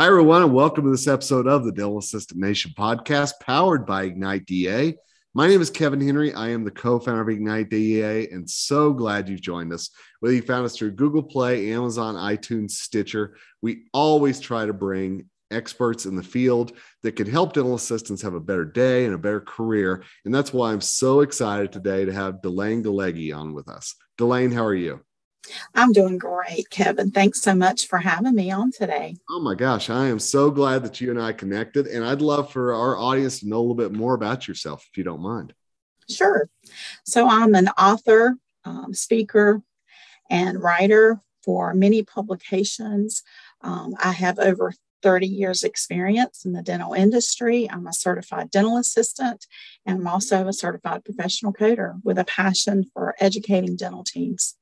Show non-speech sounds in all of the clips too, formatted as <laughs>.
Hi, everyone, and welcome to this episode of the Dental Assistant Nation podcast powered by Ignite DA. My name is Kevin Henry. I am the co founder of Ignite DA, and so glad you've joined us. Whether you found us through Google Play, Amazon, iTunes, Stitcher, we always try to bring experts in the field that can help dental assistants have a better day and a better career. And that's why I'm so excited today to have Delane Galegi on with us. Delane, how are you? I'm doing great, Kevin. Thanks so much for having me on today. Oh my gosh, I am so glad that you and I connected. And I'd love for our audience to know a little bit more about yourself, if you don't mind. Sure. So, I'm an author, um, speaker, and writer for many publications. Um, I have over 30 years experience in the dental industry. I'm a certified dental assistant and I'm also a certified professional coder with a passion for educating dental teams.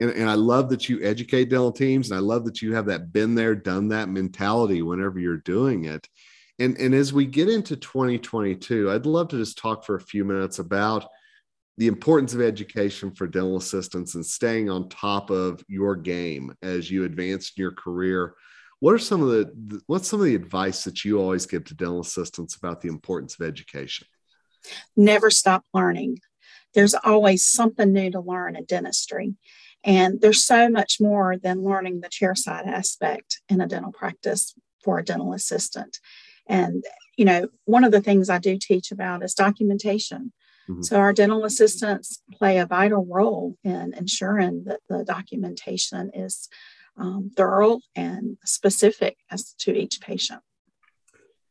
And, and I love that you educate dental teams, and I love that you have that been there, done that mentality whenever you're doing it. And, and as we get into 2022, I'd love to just talk for a few minutes about the importance of education for dental assistants and staying on top of your game as you advance in your career. What are some of the what's some of the advice that you always give to dental assistants about the importance of education? Never stop learning. There's always something new to learn in dentistry. And there's so much more than learning the chairside aspect in a dental practice for a dental assistant. And, you know, one of the things I do teach about is documentation. Mm-hmm. So our dental assistants play a vital role in ensuring that the documentation is um, thorough and specific as to each patient.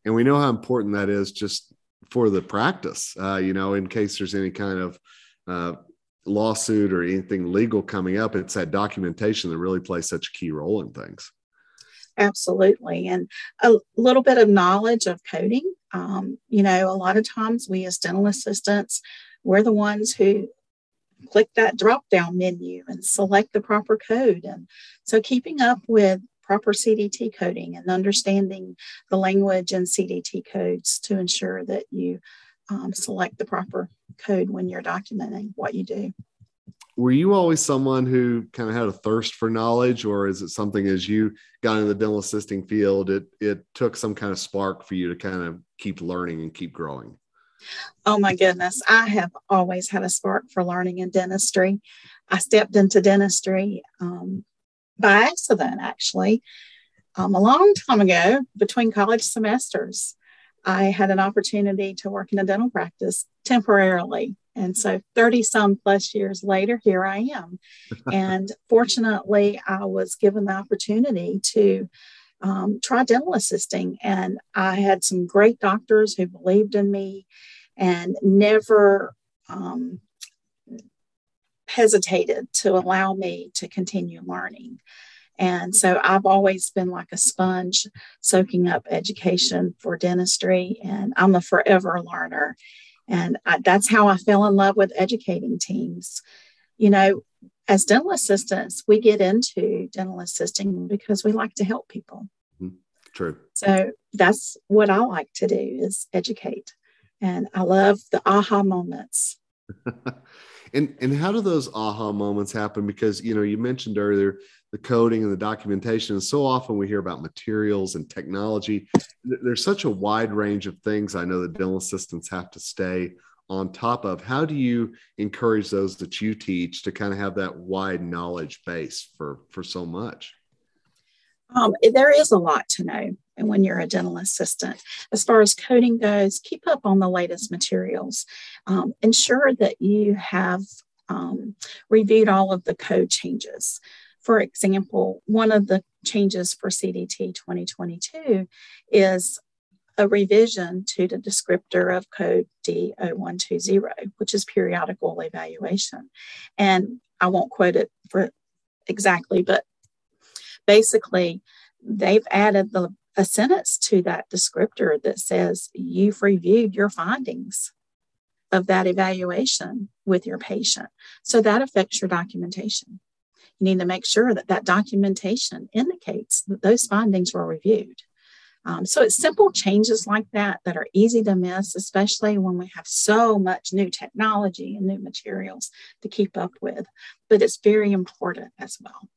And we know how important that is just for the practice, uh, you know, in case there's any kind of uh, lawsuit or anything legal coming up, it's that documentation that really plays such a key role in things. Absolutely. And a little bit of knowledge of coding. Um, you know, a lot of times we as dental assistants, we're the ones who click that drop down menu and select the proper code. And so keeping up with proper CDT coding and understanding the language and CDT codes to ensure that you um, select the proper code when you're documenting what you do. Were you always someone who kind of had a thirst for knowledge, or is it something as you got into the dental assisting field, it it took some kind of spark for you to kind of keep learning and keep growing? Oh my goodness, I have always had a spark for learning in dentistry. I stepped into dentistry um, by accident, actually, um, a long time ago between college semesters. I had an opportunity to work in a dental practice temporarily. And so 30 some plus years later, here I am. and <laughs> fortunately, I was given the opportunity to um, try dental assisting. And I had some great doctors who believed in me and never um, hesitated to allow me to continue learning. And so I've always been like a sponge soaking up education for dentistry, and I'm a forever learner. And I, that's how I fell in love with educating teams. You know, as dental assistants, we get into dental assisting because we like to help people. Mm-hmm. True. So that's what I like to do is educate. And I love the aha moments. <laughs> <laughs> and and how do those aha moments happen? Because you know, you mentioned earlier the coding and the documentation. And so often we hear about materials and technology. There's such a wide range of things I know that dental assistants have to stay on top of. How do you encourage those that you teach to kind of have that wide knowledge base for, for so much? Um, there is a lot to know. And when you're a dental assistant, as far as coding goes, keep up on the latest materials. Um, ensure that you have um, reviewed all of the code changes. For example, one of the changes for CDT 2022 is a revision to the descriptor of code D0120, which is periodic oral evaluation. And I won't quote it for exactly, but basically, they've added the, a sentence to that descriptor that says you've reviewed your findings of that evaluation with your patient. So that affects your documentation you need to make sure that that documentation indicates that those findings were reviewed. Um, so it's simple changes like that that are easy to miss, especially when we have so much new technology and new materials to keep up with. But it's very important as well.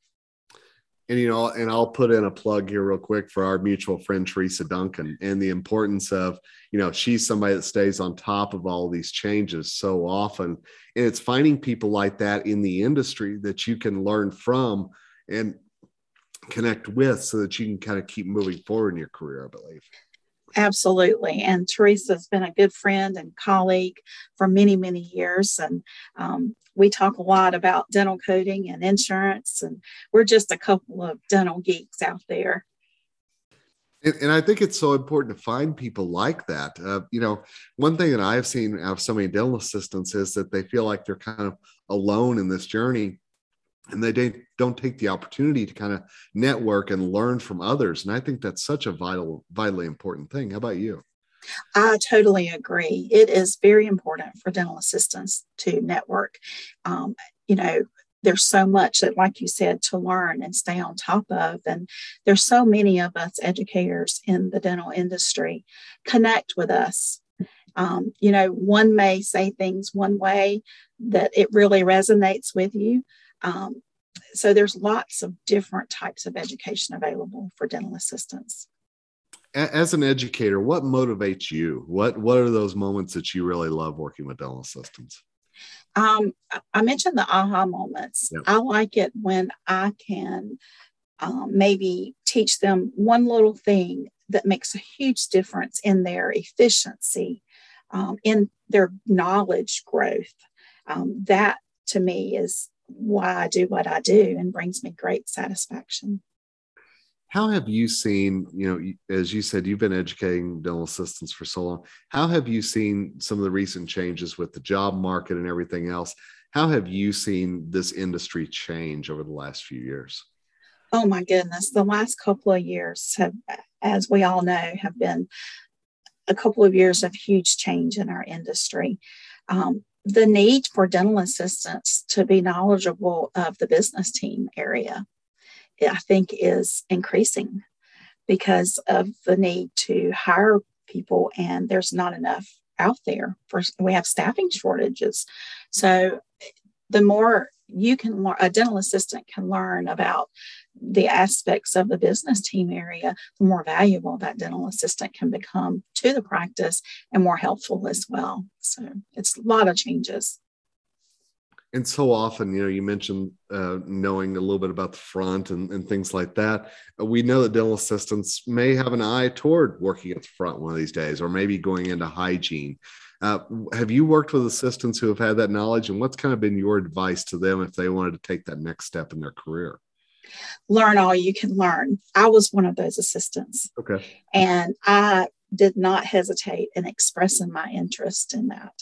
And you know, and I'll put in a plug here real quick for our mutual friend Teresa Duncan and the importance of, you know, she's somebody that stays on top of all these changes so often. And it's finding people like that in the industry that you can learn from and connect with so that you can kind of keep moving forward in your career, I believe. Absolutely. And Teresa's been a good friend and colleague for many, many years. And um, we talk a lot about dental coding and insurance, and we're just a couple of dental geeks out there. And, and I think it's so important to find people like that. Uh, you know, one thing that I've seen out of so many dental assistants is that they feel like they're kind of alone in this journey and they don't, take the opportunity to kind of network and learn from others. And I think that's such a vital, vitally important thing. How about you? I totally agree. It is very important for dental assistants to network. Um, you know, there's so much that, like you said, to learn and stay on top of. And there's so many of us educators in the dental industry. Connect with us. Um, you know, one may say things one way that it really resonates with you. Um, so there's lots of different types of education available for dental assistants as an educator, what motivates you? What what are those moments that you really love working with dental assistants? Um, I mentioned the aha moments. Yep. I like it when I can um, maybe teach them one little thing that makes a huge difference in their efficiency, um, in their knowledge growth. Um, that to me is why I do what I do and brings me great satisfaction. How have you seen, you know, as you said, you've been educating dental assistants for so long. How have you seen some of the recent changes with the job market and everything else? How have you seen this industry change over the last few years? Oh my goodness, the last couple of years have, as we all know, have been a couple of years of huge change in our industry. Um, the need for dental assistants to be knowledgeable of the business team area I think is increasing because of the need to hire people and there's not enough out there for we have staffing shortages. So the more you can learn a dental assistant can learn about the aspects of the business team area the more valuable that dental assistant can become to the practice and more helpful as well so it's a lot of changes and so often, you know, you mentioned uh, knowing a little bit about the front and, and things like that. We know that dental assistants may have an eye toward working at the front one of these days, or maybe going into hygiene. Uh, have you worked with assistants who have had that knowledge, and what's kind of been your advice to them if they wanted to take that next step in their career? Learn all you can learn. I was one of those assistants. Okay. And I did not hesitate in expressing my interest in that.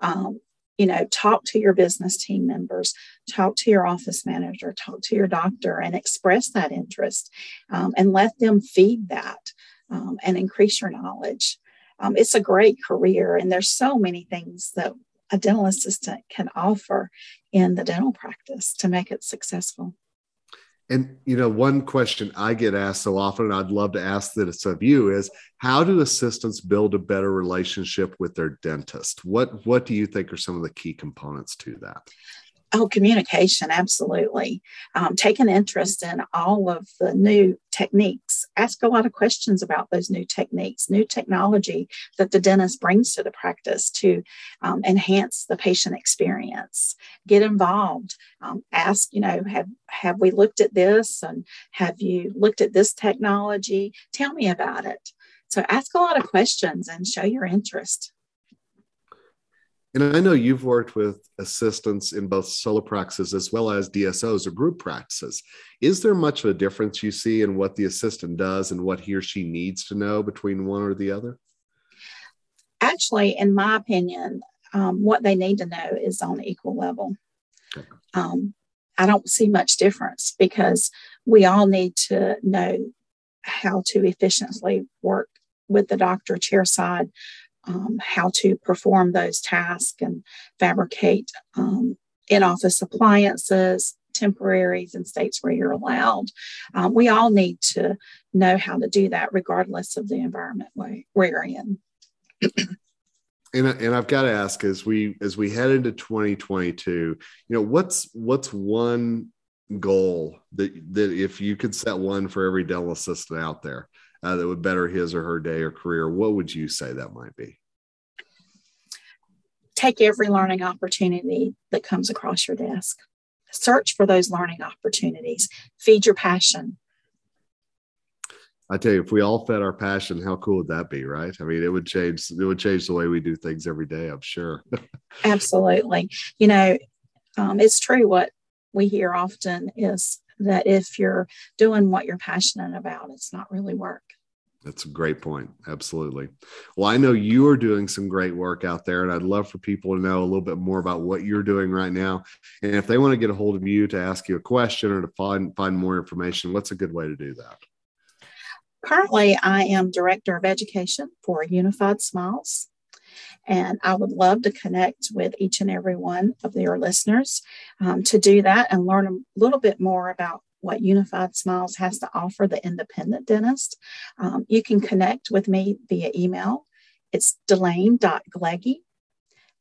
Um, you know, talk to your business team members, talk to your office manager, talk to your doctor, and express that interest um, and let them feed that um, and increase your knowledge. Um, it's a great career, and there's so many things that a dental assistant can offer in the dental practice to make it successful. And you know, one question I get asked so often, and I'd love to ask this of you, is how do assistants build a better relationship with their dentist? What what do you think are some of the key components to that? Oh, communication, absolutely. Um, take an interest in all of the new techniques. Ask a lot of questions about those new techniques, new technology that the dentist brings to the practice to um, enhance the patient experience. Get involved. Um, ask, you know, have have we looked at this, and have you looked at this technology? Tell me about it. So ask a lot of questions and show your interest. And I know you've worked with assistants in both solo practices as well as DSOs or group practices. Is there much of a difference you see in what the assistant does and what he or she needs to know between one or the other? Actually, in my opinion, um, what they need to know is on equal level. Okay. Um, I don't see much difference because we all need to know how to efficiently work with the doctor chairside um, how to perform those tasks and fabricate um, in office appliances, temporaries, in states where you're allowed. Um, we all need to know how to do that, regardless of the environment we're in. <clears throat> and, and I've got to ask as we as we head into 2022, you know, what's what's one goal that that if you could set one for every dental assistant out there uh, that would better his or her day or career, what would you say that might be? Take every learning opportunity that comes across your desk. Search for those learning opportunities. Feed your passion. I tell you, if we all fed our passion, how cool would that be, right? I mean, it would change. It would change the way we do things every day. I'm sure. <laughs> Absolutely. You know, um, it's true. What we hear often is that if you're doing what you're passionate about, it's not really work. That's a great point. Absolutely. Well, I know you are doing some great work out there, and I'd love for people to know a little bit more about what you're doing right now. And if they want to get a hold of you to ask you a question or to find find more information, what's a good way to do that? Currently, I am Director of Education for Unified Smiles. And I would love to connect with each and every one of your listeners um, to do that and learn a little bit more about what Unified Smiles has to offer the independent dentist. Um, you can connect with me via email. It's delane.gleggy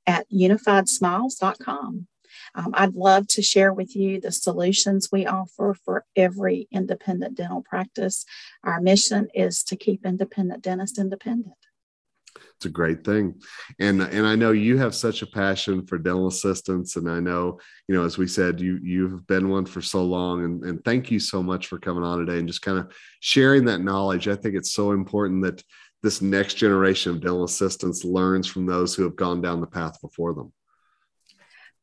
at unifiedsmiles.com. Um, I'd love to share with you the solutions we offer for every independent dental practice. Our mission is to keep independent dentists independent it's a great thing. And and i know you have such a passion for dental assistants and i know you know as we said you you've been one for so long and, and thank you so much for coming on today and just kind of sharing that knowledge. I think it's so important that this next generation of dental assistants learns from those who have gone down the path before them.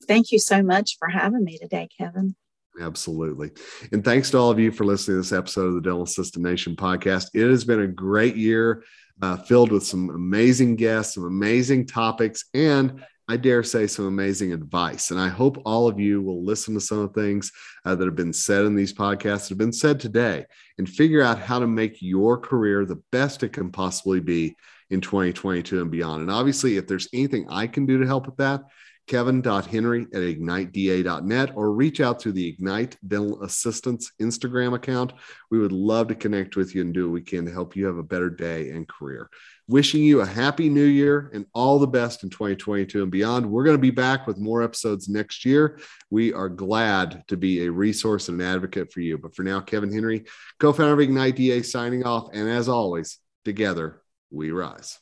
Thank you so much for having me today kevin. Absolutely. And thanks to all of you for listening to this episode of the Dental Assistant Nation podcast. It has been a great year uh, filled with some amazing guests, some amazing topics, and I dare say some amazing advice. And I hope all of you will listen to some of the things uh, that have been said in these podcasts that have been said today and figure out how to make your career the best it can possibly be in 2022 and beyond. And obviously, if there's anything I can do to help with that, kevin.henry at igniteda.net or reach out to the Ignite Dental Assistance Instagram account. We would love to connect with you and do what we can to help you have a better day and career. Wishing you a happy new year and all the best in 2022 and beyond. We're going to be back with more episodes next year. We are glad to be a resource and an advocate for you. But for now, Kevin Henry, co founder of Ignite DA, signing off. And as always, together we rise.